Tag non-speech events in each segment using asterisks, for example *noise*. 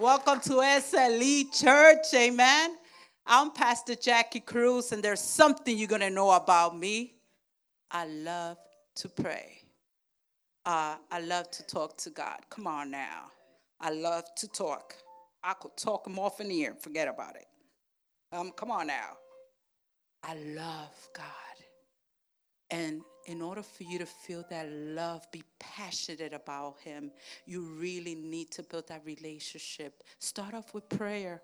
Welcome to SLE Church. Amen. I'm Pastor Jackie Cruz, and there's something you're going to know about me. I love to pray. Uh, I love to talk to God. Come on now. I love to talk. I could talk him off in ear. Forget about it. Um, come on now. I love God. And in order for you to feel that love, be passionate about Him, you really need to build that relationship. Start off with prayer.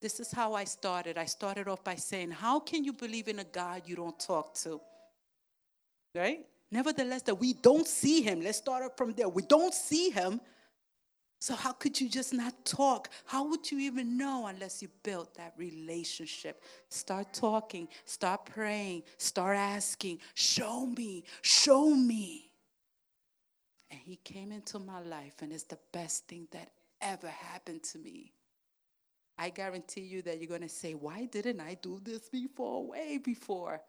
This is how I started. I started off by saying, How can you believe in a God you don't talk to? Right? Nevertheless, that we don't see Him. Let's start up from there. We don't see Him. So, how could you just not talk? How would you even know unless you built that relationship? Start talking, start praying, start asking, show me, show me. And he came into my life, and it's the best thing that ever happened to me. I guarantee you that you're going to say, Why didn't I do this before? Way before.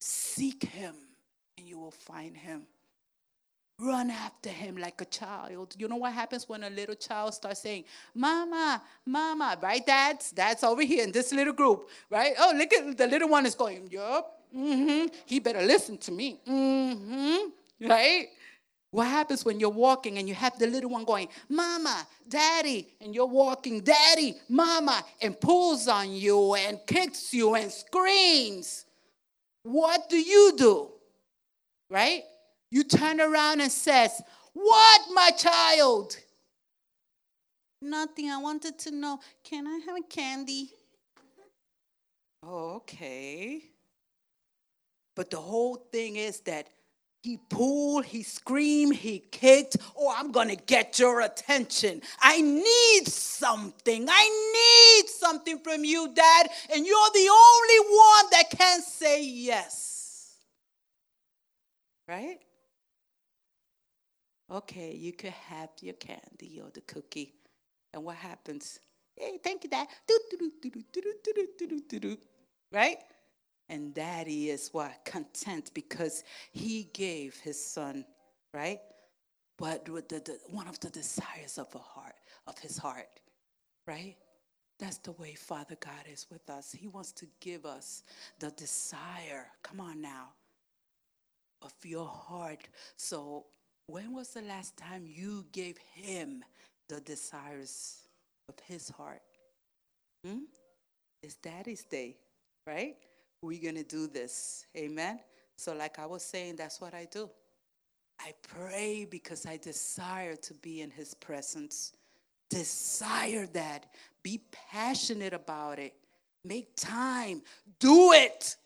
Seek him, and you will find him. Run after him like a child. You know what happens when a little child starts saying, Mama, Mama, right? That's that's over here in this little group, right? Oh, look at the little one is going, Yup, mm-hmm. He better listen to me. Mm-hmm. Right? What happens when you're walking and you have the little one going, Mama, Daddy, and you're walking, Daddy, Mama, and pulls on you and kicks you and screams? What do you do? Right? You turn around and says, "What, my child?" Nothing. I wanted to know, can I have a candy? Oh, okay. But the whole thing is that he pulled, he screamed, he kicked. Oh, I'm going to get your attention. I need something. I need something from you, Dad. And you're the only one that can say yes. Right? Okay, you could have your candy or the cookie. And what happens? Hey, thank you, Dad. Right? And daddy is what? Content because he gave his son, right? But with the, the, one of the desires of a heart, of his heart, right? That's the way Father God is with us. He wants to give us the desire, come on now, of your heart. So when was the last time you gave him the desires of his heart? Hmm? It's Daddy's Day, right? We're going to do this. Amen? So, like I was saying, that's what I do. I pray because I desire to be in his presence. Desire that. Be passionate about it. Make time. Do it.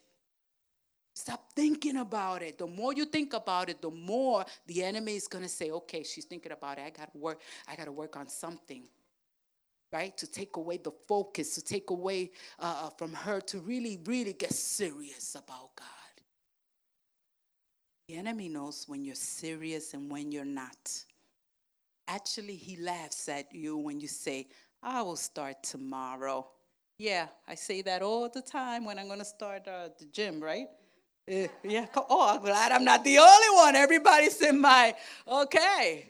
Stop thinking about it. The more you think about it, the more the enemy is going to say, okay, she's thinking about it. I got to work. I got to work on something. Right? To take away the focus, to take away uh, uh, from her to really, really get serious about God. The enemy knows when you're serious and when you're not. Actually, he laughs at you when you say, I will start tomorrow. Yeah, I say that all the time when I'm going to start uh, the gym, right? Uh, yeah. Oh, I'm glad I'm not the only one. Everybody's in my, okay.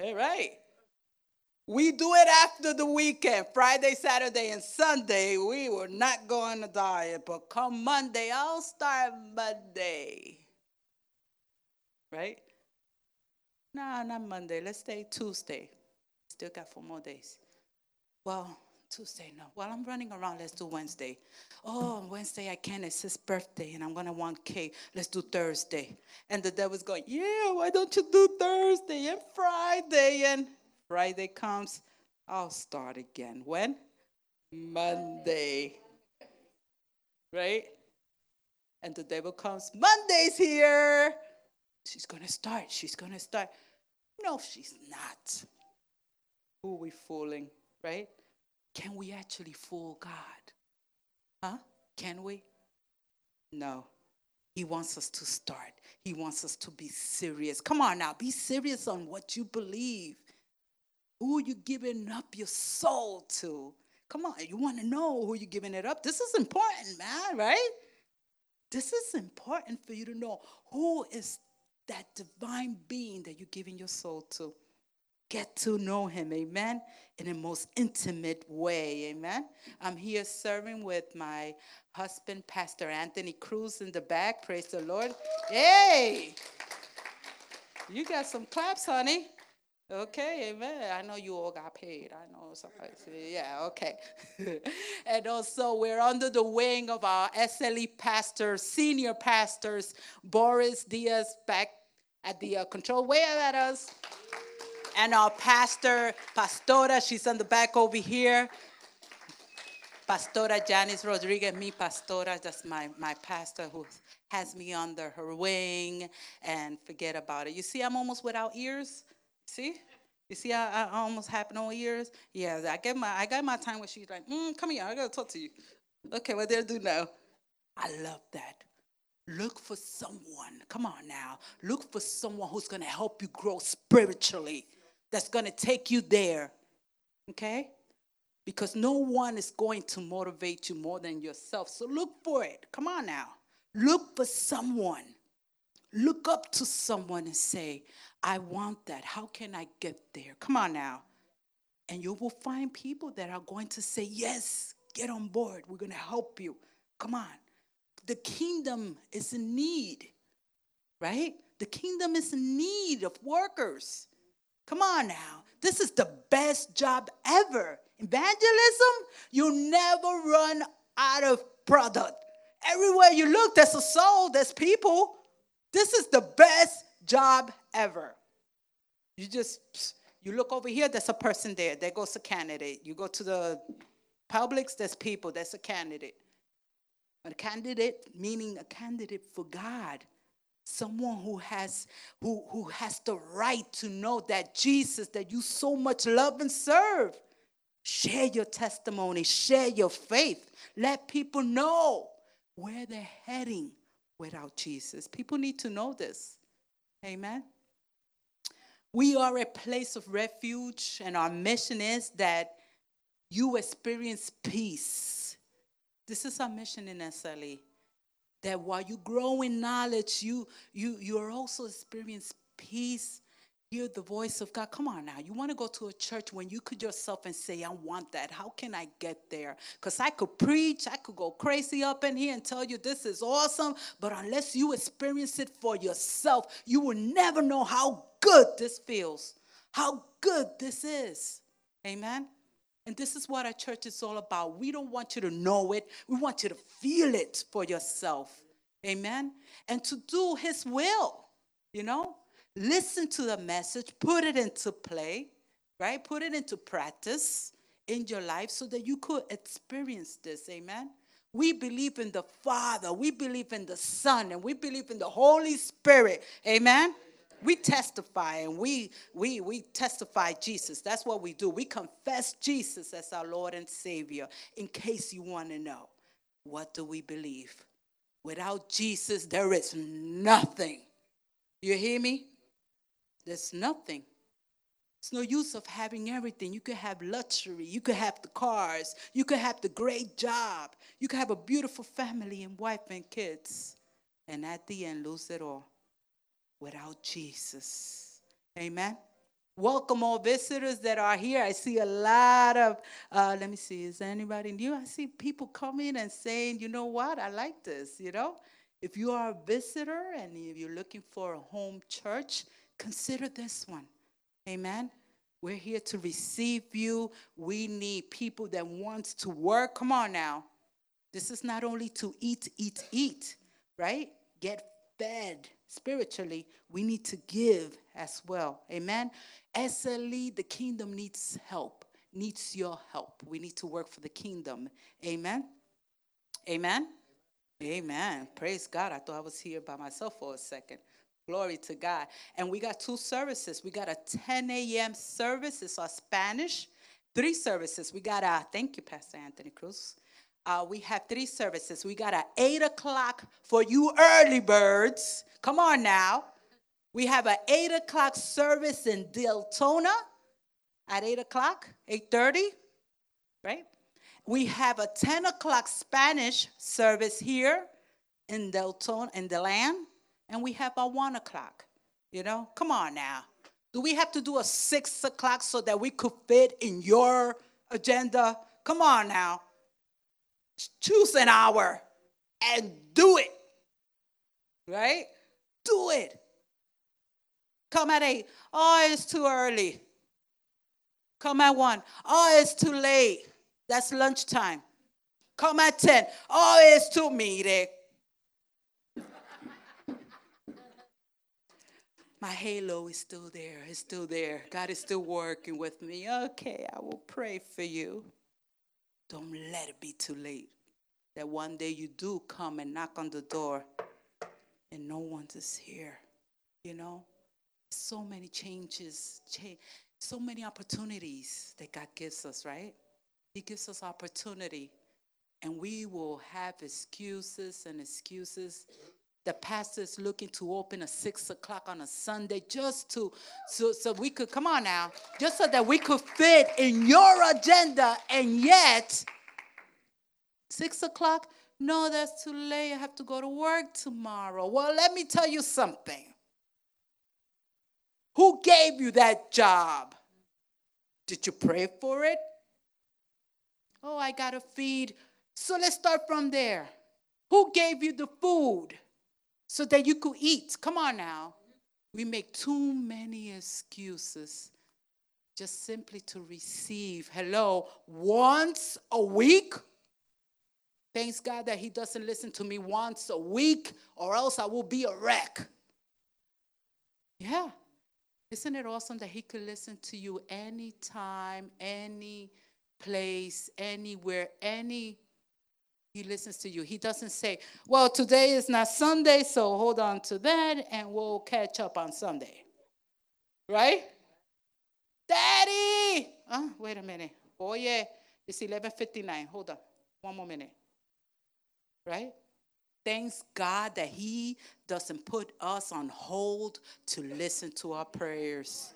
All right. We do it after the weekend, Friday, Saturday, and Sunday. We were not going to diet, but come Monday, I'll start Monday. Right? No, not Monday. Let's stay Tuesday. Still got four more days. Well, Tuesday, no. Well, I'm running around. Let's do Wednesday. Oh, Wednesday I can't. It's his birthday, and I'm gonna want cake. Let's do Thursday. And the devil's going, yeah. Why don't you do Thursday and Friday? And Friday comes, I'll start again. When? Monday. Right? And the devil comes, Monday's here. She's gonna start. She's gonna start. No, she's not. Who are we fooling? Right? Can we actually fool God? Huh? Can we? No. He wants us to start. He wants us to be serious. Come on now, be serious on what you believe. Who are you giving up your soul to? Come on, you want to know who you're giving it up. This is important, man, right? This is important for you to know who is that divine being that you're giving your soul to. Get to know him, amen, in a most intimate way, amen. I'm here serving with my husband, Pastor Anthony Cruz, in the back. Praise the Lord. Hey! You got some claps, honey. Okay, amen. I know you all got paid. I know yeah, okay. *laughs* and also, we're under the wing of our SLE pastors, senior pastors, Boris Diaz back at the uh, control. Wave at us. And our pastor, Pastora, she's on the back over here. Pastora Janice Rodriguez, me Pastora, that's my, my pastor who has me under her wing and forget about it. You see, I'm almost without ears. See? You see, I, I almost have no ears. Yeah, I get my I got my time where she's like, mm, "Come here, I gotta talk to you." Okay, what I do now? I love that. Look for someone. Come on now. Look for someone who's gonna help you grow spiritually. That's gonna take you there. Okay? Because no one is going to motivate you more than yourself. So look for it. Come on now. Look for someone. Look up to someone and say, I want that. How can I get there? Come on now. And you will find people that are going to say, Yes, get on board. We're going to help you. Come on. The kingdom is in need, right? The kingdom is in need of workers. Come on now. This is the best job ever. Evangelism, you never run out of product. Everywhere you look, there's a soul, there's people. This is the best job ever. You just you look over here, there's a person there. There goes a candidate. You go to the Publix, there's people, there's a candidate. A candidate meaning a candidate for God. Someone who has who, who has the right to know that Jesus that you so much love and serve. Share your testimony, share your faith. Let people know where they're heading without Jesus. People need to know this. Amen. We are a place of refuge, and our mission is that you experience peace. This is our mission in SLE. That while you grow in knowledge, you you you're also experience peace hear the voice of God. Come on now. You want to go to a church when you could yourself and say, I want that. How can I get there? Because I could preach, I could go crazy up in here and tell you this is awesome. But unless you experience it for yourself, you will never know how good this feels, how good this is. Amen. And this is what our church is all about. We don't want you to know it, we want you to feel it for yourself. Amen. And to do his will, you know? listen to the message, put it into play, right? Put it into practice in your life so that you could experience this. Amen. We believe in the Father, we believe in the Son, and we believe in the Holy Spirit. Amen. We testify and we we we testify Jesus. That's what we do. We confess Jesus as our Lord and Savior. In case you want to know, what do we believe? Without Jesus, there is nothing. You hear me? There's nothing. It's no use of having everything. You could have luxury. You could have the cars. You could have the great job. You could have a beautiful family and wife and kids. And at the end, lose it all without Jesus. Amen. Welcome all visitors that are here. I see a lot of, uh, let me see, is anybody new? I see people coming and saying, you know what, I like this, you know? If you are a visitor and if you're looking for a home church, Consider this one. Amen. We're here to receive you. We need people that wants to work. Come on now. This is not only to eat, eat, eat, right? Get fed spiritually. We need to give as well. Amen. SLE, the kingdom needs help, needs your help. We need to work for the kingdom. Amen. Amen. Amen. Praise God. I thought I was here by myself for a second. Glory to God. And we got two services. We got a 10 a.m. service, it's our Spanish. Three services. We got a, thank you, Pastor Anthony Cruz. Uh, we have three services. We got a 8 o'clock for you early birds. Come on now. We have a 8 o'clock service in Deltona at 8 o'clock, 8.30, right? We have a 10 o'clock Spanish service here in Deltona, in DeLand and we have a one o'clock. You know, come on now. Do we have to do a six o'clock so that we could fit in your agenda? Come on now. Choose an hour and do it. Right? Do it. Come at eight. Oh, it's too early. Come at one. Oh, it's too late. That's lunchtime. Come at 10. Oh, it's too meaty. My halo is still there. It's still there. God is still working with me. Okay, I will pray for you. Don't let it be too late. That one day you do come and knock on the door and no one is here. You know? So many changes, change, so many opportunities that God gives us, right? He gives us opportunity. And we will have excuses and excuses the pastor is looking to open at six o'clock on a Sunday just to so so we could come on now, just so that we could fit in your agenda, and yet six o'clock. No, that's too late. I have to go to work tomorrow. Well, let me tell you something. Who gave you that job? Did you pray for it? Oh, I got to feed. So let's start from there. Who gave you the food? So that you could eat. Come on now. We make too many excuses just simply to receive. Hello, once a week. Thanks God that He doesn't listen to me once a week, or else I will be a wreck. Yeah. Isn't it awesome that He could listen to you anytime, any place, anywhere, any he listens to you. He doesn't say, Well, today is not Sunday, so hold on to that and we'll catch up on Sunday. Right? Daddy! Oh, wait a minute. Oh, yeah. It's 11.59. Hold on. One more minute. Right? Thanks God that He doesn't put us on hold to listen to our prayers.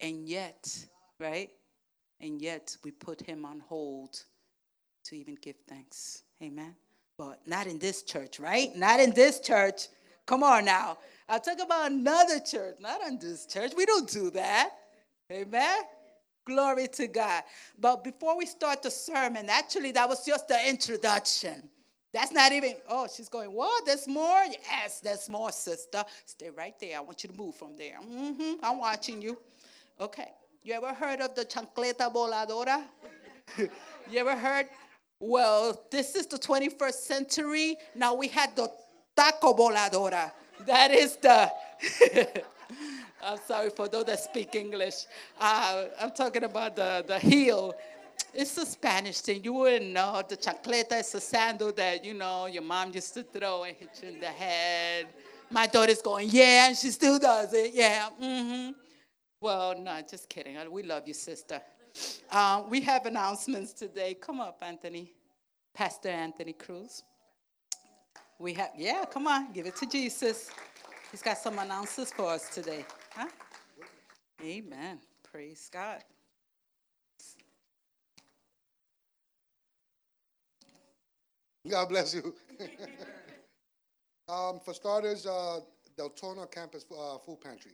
And yet, right? And yet we put Him on hold to even give thanks. Amen. But not in this church, right? Not in this church. Come on now. I'll talk about another church, not in this church. We don't do that. Amen. Glory to God. But before we start the sermon, actually, that was just the introduction. That's not even, oh, she's going, what? There's more? Yes, there's more, sister. Stay right there. I want you to move from there. Mm-hmm. I'm watching you. Okay. You ever heard of the chancleta voladora? *laughs* you ever heard well, this is the 21st century. Now we had the taco voladora. That is the. *laughs* I'm sorry for those that speak English. Uh, I'm talking about the, the heel. It's a Spanish thing. You wouldn't know. The chancleta is a sandal that, you know, your mom used to throw and hit you in the head. My daughter's going, yeah, and she still does it. Yeah. Mm-hmm. Well, no, just kidding. We love you, sister. Uh, we have announcements today. Come up, Anthony. Pastor Anthony Cruz. We have, yeah, come on, give it to Jesus. He's got some announcements for us today. Huh? Amen. Praise God. God bless you. *laughs* um, for starters, uh, Deltona Campus uh, Food Pantry.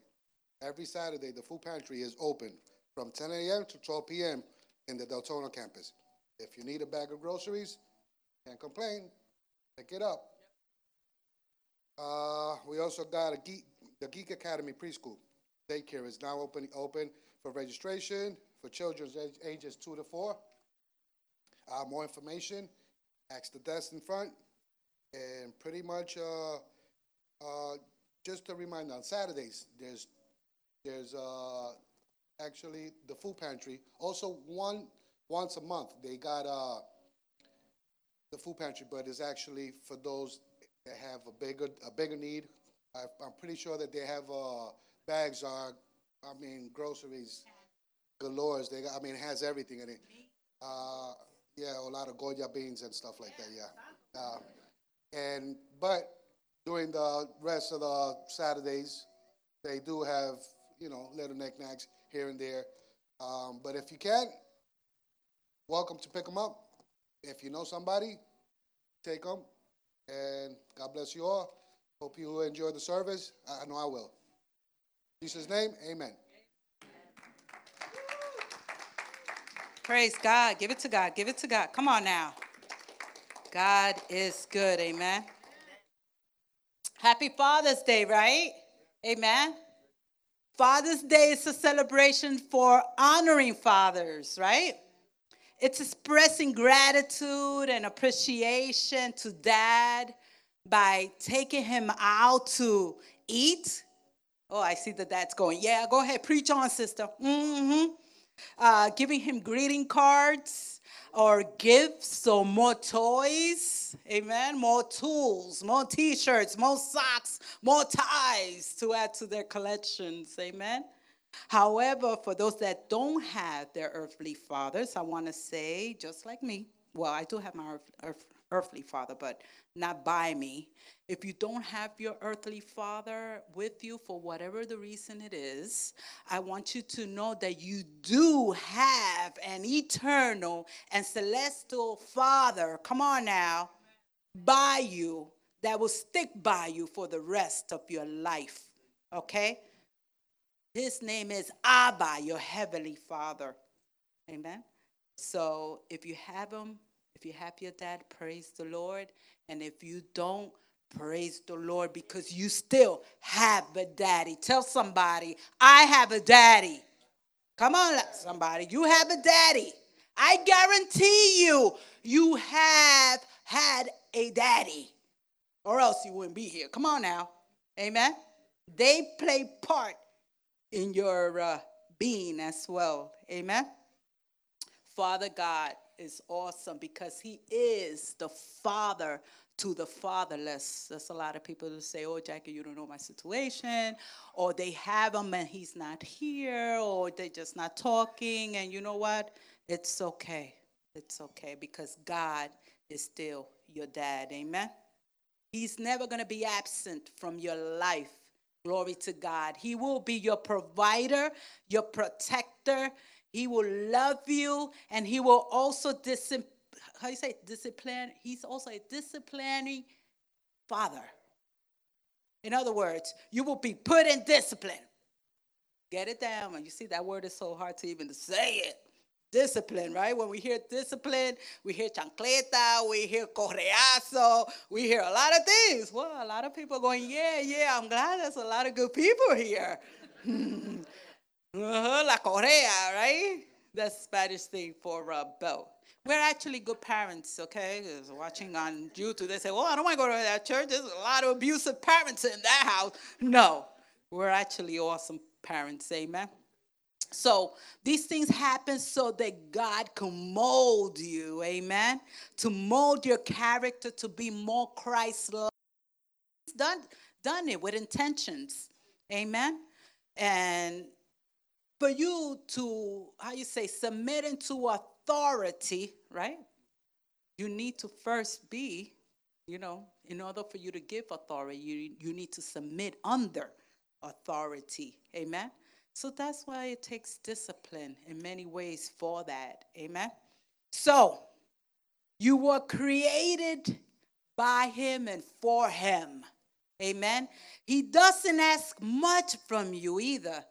Every Saturday, the food pantry is open from 10 a.m. to 12 p.m. in the Deltona campus. If you need a bag of groceries, can't complain, pick it up. Uh, we also got a geek, the Geek Academy preschool daycare is now open open for registration for children ages two to four. Uh, more information, ask the desk in front, and pretty much uh, uh, just a reminder on Saturdays there's there's uh, actually the food pantry. Also, one once a month they got uh, the food pantry, but it's actually for those that have a bigger a bigger need. I, I'm pretty sure that they have uh, bags are, I mean, groceries galore. They got, I mean, it has everything in it. Uh, yeah, a lot of Goya beans and stuff like that. Yeah, uh, and but during the rest of the Saturdays, they do have you know little knickknacks here and there. Um, but if you can, welcome to pick them up. If you know somebody, take them. And God bless you all. Hope you enjoy the service. I know I will. In Jesus' name, amen. Praise God. Give it to God. Give it to God. Come on now. God is good. Amen. Happy Father's Day, right? Amen. Father's Day is a celebration for honoring fathers, right? It's expressing gratitude and appreciation to dad by taking him out to eat. Oh, I see that that's going. Yeah, go ahead, preach on, sister. Mm-hmm. Uh, giving him greeting cards or gifts or more toys. Amen. More tools, more t shirts, more socks, more ties to add to their collections. Amen. However, for those that don't have their earthly fathers, I want to say, just like me, well, I do have my earth, earth, earthly father, but not by me. If you don't have your earthly father with you for whatever the reason it is, I want you to know that you do have an eternal and celestial father, come on now, by you that will stick by you for the rest of your life. Okay? His name is Abba, your heavenly father. Amen. So if you have him, if you have your dad, praise the Lord. And if you don't, praise the Lord because you still have a daddy. Tell somebody, I have a daddy. Come on, somebody, you have a daddy. I guarantee you, you have had a daddy, or else you wouldn't be here. Come on now. Amen. They play part in your uh, being as well. Amen. Father God is awesome because He is the Father to the fatherless. There's a lot of people who say, Oh, Jackie, you don't know my situation, or they have him and he's not here, or they're just not talking. And you know what? It's okay. It's okay because God is still your dad. Amen. He's never going to be absent from your life. Glory to God. He will be your provider, your protector. He will love you, and he will also discipline. How you say discipline? He's also a disciplining father. In other words, you will be put in discipline. Get it down. And you see that word is so hard to even say it. Discipline, right? When we hear discipline, we hear chancleta, we hear correazo, we hear a lot of things. Well, a lot of people going, yeah, yeah, I'm glad there's a lot of good people here. *laughs* uh-huh, la correa, right? That's Spanish thing for a uh, belt. We're actually good parents, okay? Watching on YouTube, they say, well, I don't want to go to that church. There's a lot of abusive parents in that house. No, we're actually awesome parents, amen? So these things happen so that God can mold you, amen? To mold your character to be more Christ-like. He's done, done it with intentions, amen? And for you to, how you say, submit into authority, right? You need to first be, you know, in order for you to give authority, you, you need to submit under authority, amen? So that's why it takes discipline in many ways for that. Amen. So you were created by him and for him. Amen. He doesn't ask much from you either.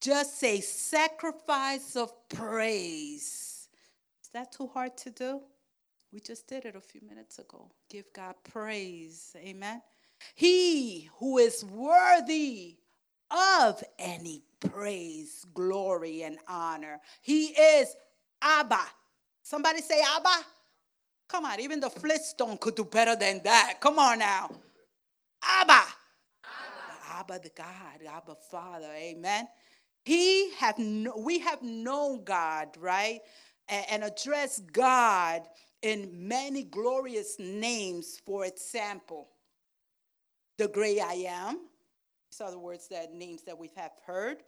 Just a sacrifice of praise. Is that too hard to do? We just did it a few minutes ago. Give God praise. Amen. He who is worthy of any praise, glory, and honor. He is Abba. Somebody say Abba. Come on, even the Flintstone could do better than that. Come on now. Abba. Abba, Abba the God, Abba Father. Amen. He have no, we have known God, right? And, address God in many glorious names, for example, the great I am, these are the words that names that we have heard.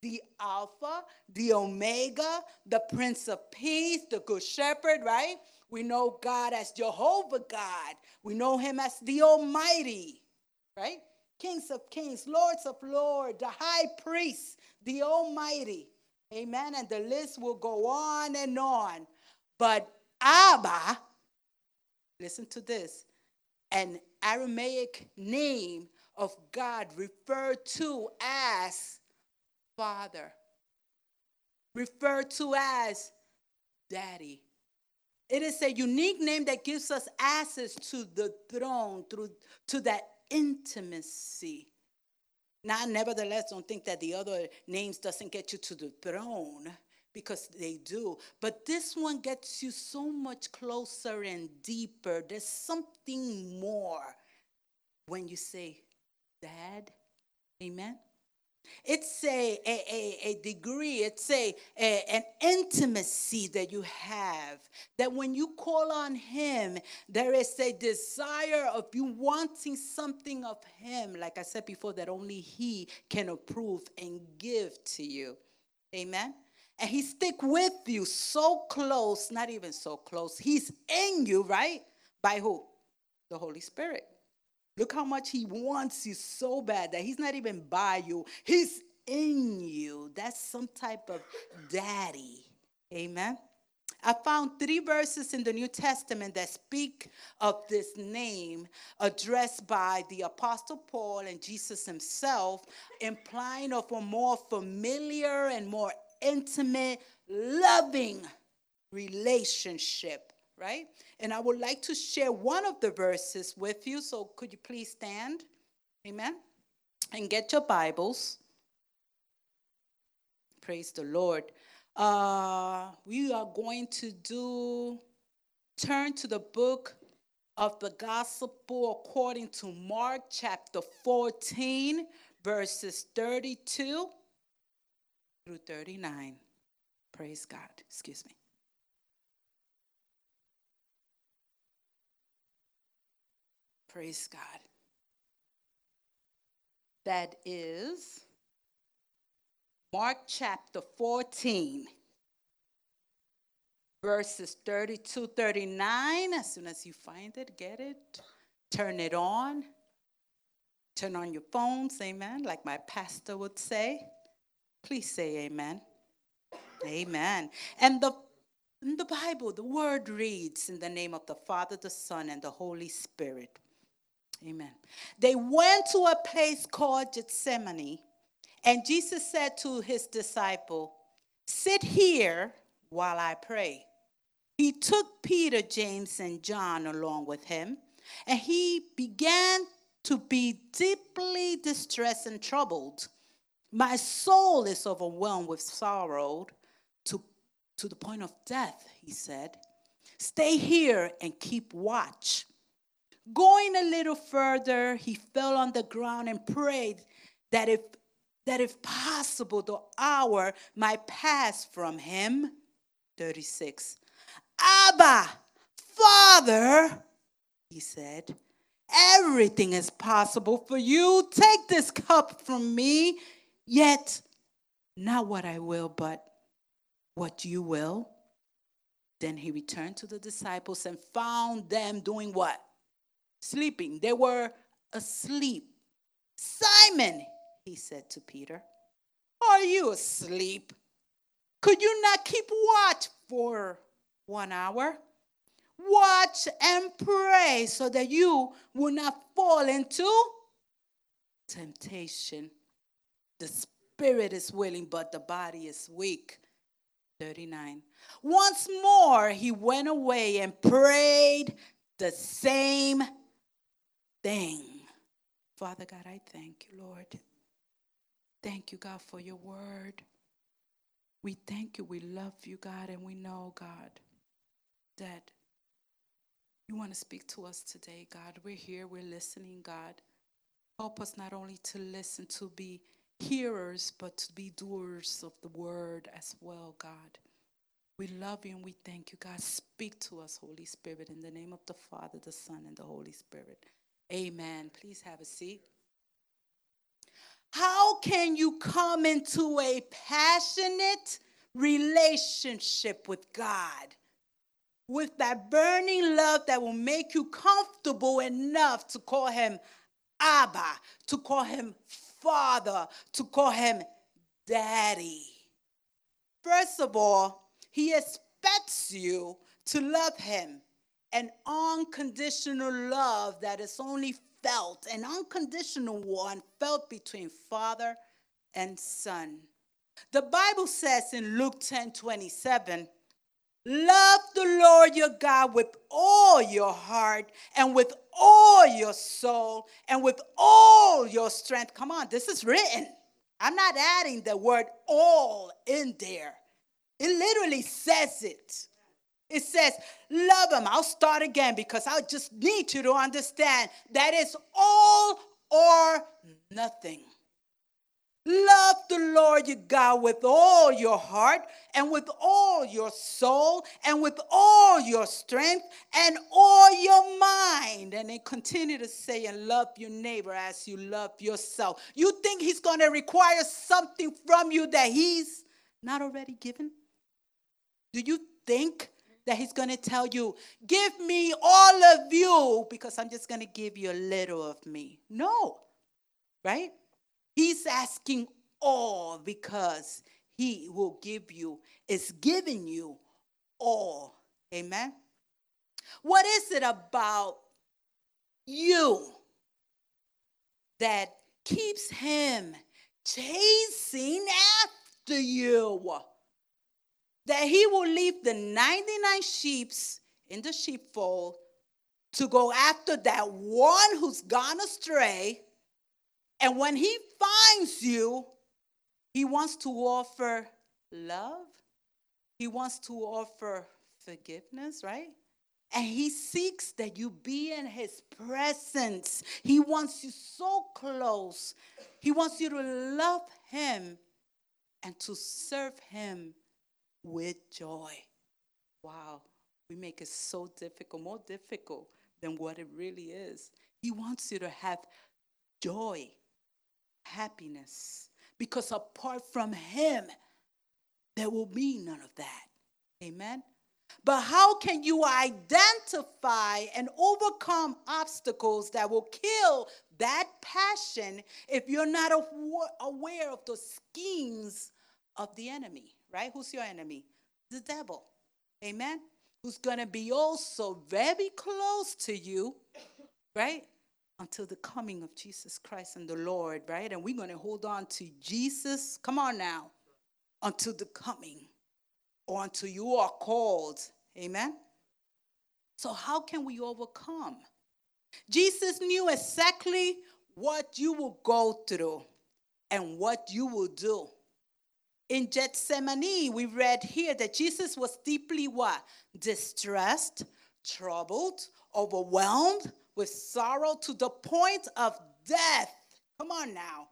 The Alpha, the Omega, the Prince of Peace, the Good Shepherd, right? We know God as Jehovah God. We know him as the Almighty, right? Kings of kings, lords of lords, the high priest, the Almighty. Amen. And the list will go on and on. But Abba, listen to this, an Aramaic name of God referred to as Father, referred to as Daddy. It is a unique name that gives us access to the throne through to that intimacy. Now, nevertheless, don't think that the other names doesn't get you to the throne because they do. But this one gets you so much closer and deeper. There's something more when you say, Dad. Amen. It's a, a, a, degree, it's a, a, an intimacy that you have. That when you call on Him, there is a desire of you wanting something of Him, like I said before, that only He can approve and give to you. Amen. And He stick with you so close, not even so close. He's in you, right? By who? The Holy Spirit. Look how much he wants you so bad that he's not even by you, he's in you. That's some type of daddy. Amen. I found three verses in the New Testament that speak of this name addressed by the Apostle Paul and Jesus himself, implying of a more familiar and more intimate, loving relationship right? And I would like to share one of the verses with you. So could you please stand? Amen. And get your Bibles. Praise the Lord. Uh, we are going to do turn to the book of the gospel according to Mark chapter 14, verses 32 through 39. Praise God. Excuse me. Praise God. That is Mark chapter 14, verses 32 39. As soon as you find it, get it, turn it on. Turn on your phones, amen, like my pastor would say. Please say amen. Amen. And the in the Bible, the word reads in the name of the Father, the Son, and the Holy Spirit. Amen. They went to a place called Gethsemane, and Jesus said to his disciple, Sit here while I pray. He took Peter, James, and John along with him, and he began to be deeply distressed and troubled. My soul is overwhelmed with sorrow to, to the point of death, he said. Stay here and keep watch. Going a little further, he fell on the ground and prayed that if that if possible the hour might pass from him. 36. Abba, Father, he said, everything is possible for you. Take this cup from me, yet not what I will, but what you will. Then he returned to the disciples and found them doing what? Sleeping. They were asleep. Simon, he said to Peter, are you asleep? Could you not keep watch for one hour? Watch and pray so that you will not fall into temptation. The spirit is willing, but the body is weak. 39. Once more, he went away and prayed the same thing. Father God, I thank you, Lord. Thank you, God, for your word. We thank you. We love you, God, and we know, God, that you want to speak to us today, God. We're here, we're listening, God. Help us not only to listen, to be hearers, but to be doers of the word as well, God. We love you and we thank you, God. Speak to us, Holy Spirit, in the name of the Father, the Son, and the Holy Spirit. Amen. Please have a seat. How can you come into a passionate relationship with God? With that burning love that will make you comfortable enough to call him Abba, to call him Father, to call him Daddy. First of all, he expects you to love him an unconditional love that is only felt, an unconditional one felt between father and son. The Bible says in Luke 10 27, Love the Lord your God with all your heart and with all your soul and with all your strength. Come on, this is written. I'm not adding the word all in there. It literally says it. It says, Love him. I'll start again because I just need you to understand that it's all or nothing. Love the Lord your God with all your heart and with all your soul and with all your strength and all your mind. And then continue to say, and love your neighbor as you love yourself. You think he's going to require something from you that he's not already given? Do you think that he's going to tell you, give me all of you because I'm just going to give you a little of me? No, right? He's asking all because he will give you, is giving you all. Amen. What is it about you that keeps him chasing after you? That he will leave the 99 sheeps in the sheepfold to go after that one who's gone astray and when he finds you, he wants to offer love, he wants to offer forgiveness, right? And he seeks that you be in his presence. He wants you so close. He wants you to love him and to serve him with joy. Wow, we make it so difficult, more difficult than what it really is. He wants you to have joy happiness. Because apart from Him, there will be none of that. Amen. But how can you identify and overcome obstacles that will kill that passion if you're not aware of the schemes of the enemy, right? Who's your enemy? The devil. Amen. Who's going to be also very close to you, right? until the coming of Jesus Christ and the Lord, right? And we're going to hold on to Jesus. Come on now. Until the coming or until you are called. Amen. So, how can we overcome? Jesus knew exactly what you will go through and what you will do. In Gethsemane, we read here that Jesus was deeply what? Distressed, troubled, overwhelmed with sorrow to the point of death. Come on now.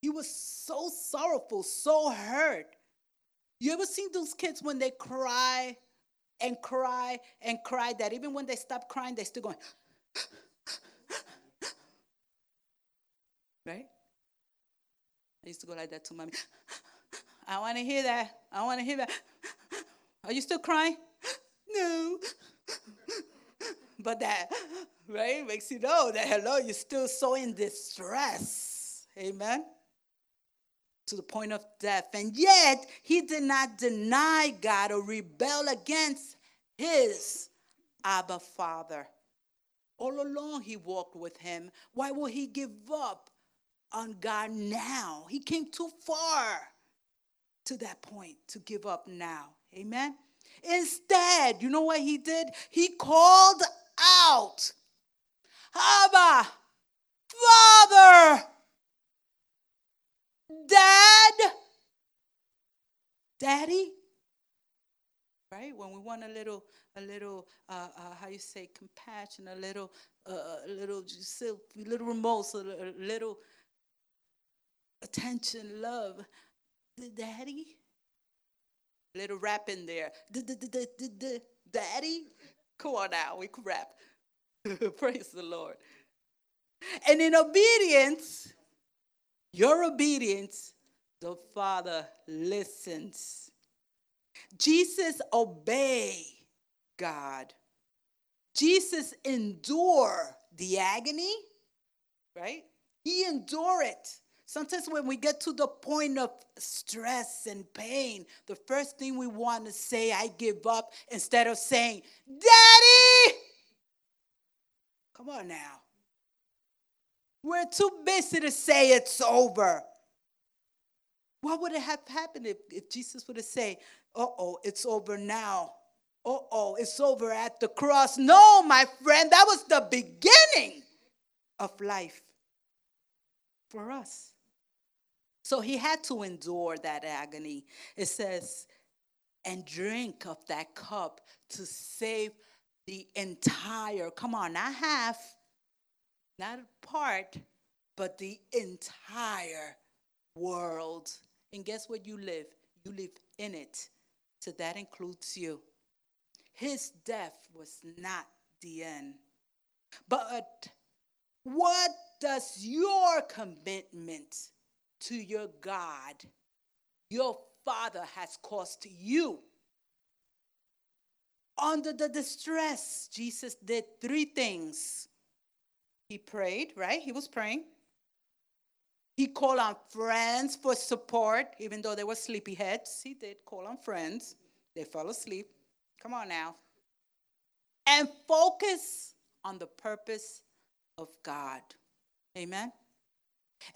He was so sorrowful, so hurt. You ever seen those kids when they cry and cry and cry that even when they stop crying, they're still going, *gasps* right? I used to go like that to mommy. I want to hear that. I want to hear that. Are you still crying? No. But that, right, makes you know that, hello, you're still so in distress. Amen? To the point of death. And yet, he did not deny God or rebel against his Abba Father. All along, he walked with him. Why will he give up on God now? He came too far to that point to give up now. Amen? Instead, you know what he did? He called out. Abba, Father, Dad, Daddy. Right? When we want a little, a little, uh, uh, how you say, compassion, a little, uh, a little, just a little remorse, a little attention, love. Daddy, little rap in there. Daddy, Come on now, we can rap. *laughs* Praise the Lord. And in obedience, your obedience, the Father listens. Jesus obey God. Jesus endure the agony, right? He endure it. Sometimes when we get to the point of stress and pain, the first thing we want to say, I give up, instead of saying, Daddy! Come on now. We're too busy to say it's over. What would have happened if, if Jesus would have said, uh oh, it's over now? Uh oh, it's over at the cross. No, my friend, that was the beginning of life for us. So he had to endure that agony. It says, and drink of that cup to save the entire, come on, not half, not a part, but the entire world. And guess what you live? You live in it. So that includes you. His death was not the end. But what does your commitment to your God, your Father, has caused you? Under the distress, Jesus did three things. He prayed, right? He was praying. He called on friends for support, even though they were sleepyheads. He did call on friends. They fell asleep. Come on now. And focus on the purpose of God. Amen.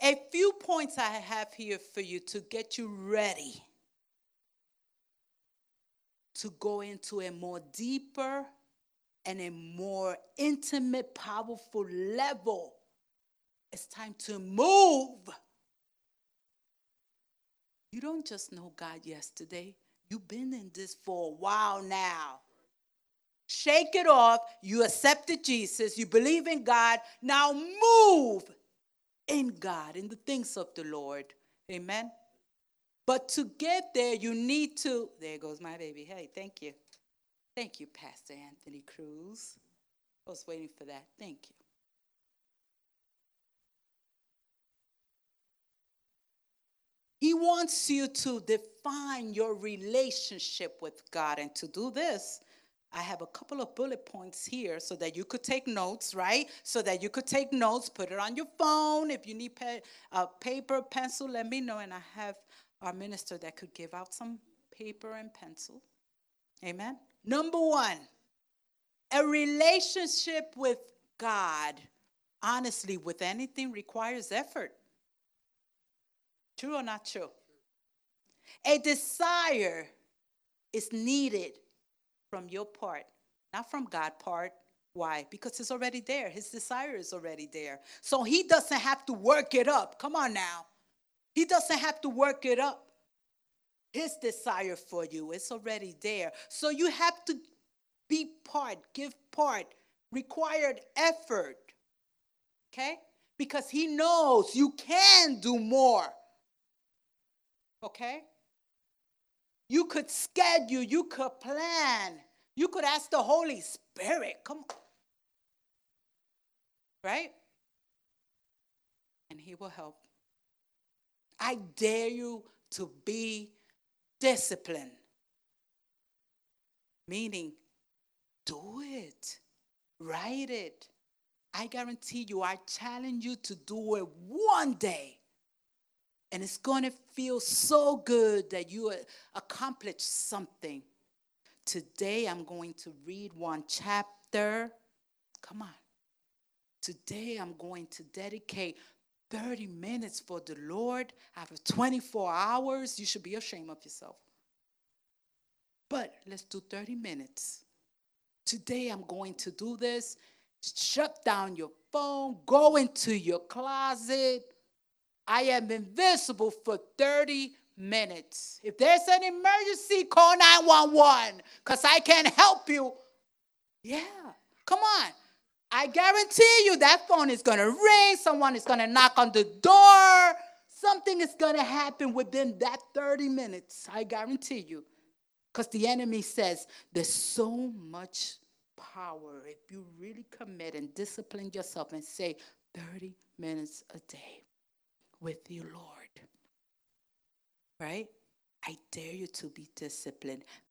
A few points I have here for you to get you ready to go into a more deeper and a more intimate, powerful level. It's time to move. You don't just know God yesterday, you've been in this for a while now. Shake it off. You accepted Jesus. You believe in God. Now move in God, in the things of the Lord. Amen. But to get there, you need to. There goes my baby. Hey, thank you. Thank you, Pastor Anthony Cruz. I was waiting for that. Thank you. He wants you to define your relationship with God. And to do this, I have a couple of bullet points here so that you could take notes, right? So that you could take notes, put it on your phone. If you need pa- uh, paper, pencil, let me know. And I have our minister that could give out some paper and pencil. Amen. Number one, a relationship with God, honestly, with anything requires effort. True or not true? A desire is needed from your part, not from God part. Why? Because it's already there. His desire is already there. So he doesn't have to work it up. Come on now. He doesn't have to work it up. His desire for you is already there. So you have to be part, give part, required effort. Okay? Because he knows you can do more. Okay? You could schedule, you could plan, you could ask the Holy Spirit. Come on. Right? And he will help. I dare you to be disciplined. Meaning, do it, write it. I guarantee you, I challenge you to do it one day. And it's going to feel so good that you uh, accomplished something. Today, I'm going to read one chapter. Come on. Today, I'm going to dedicate 30 minutes for the Lord of 24 hours, you should be ashamed of yourself. But let's do 30 minutes. Today I'm going to do this. Shut down your phone, go into your closet. I am invisible for 30 minutes. If there's an emergency, call 911 because I can't help you. Yeah, come on. I guarantee you that phone is going to ring, someone is going to knock on the door, something is going to happen within that 30 minutes. I guarantee you. Because the enemy says there's so much power if you really commit and discipline yourself and say 30 minutes a day with you, Lord. Right? I dare you to be disciplined.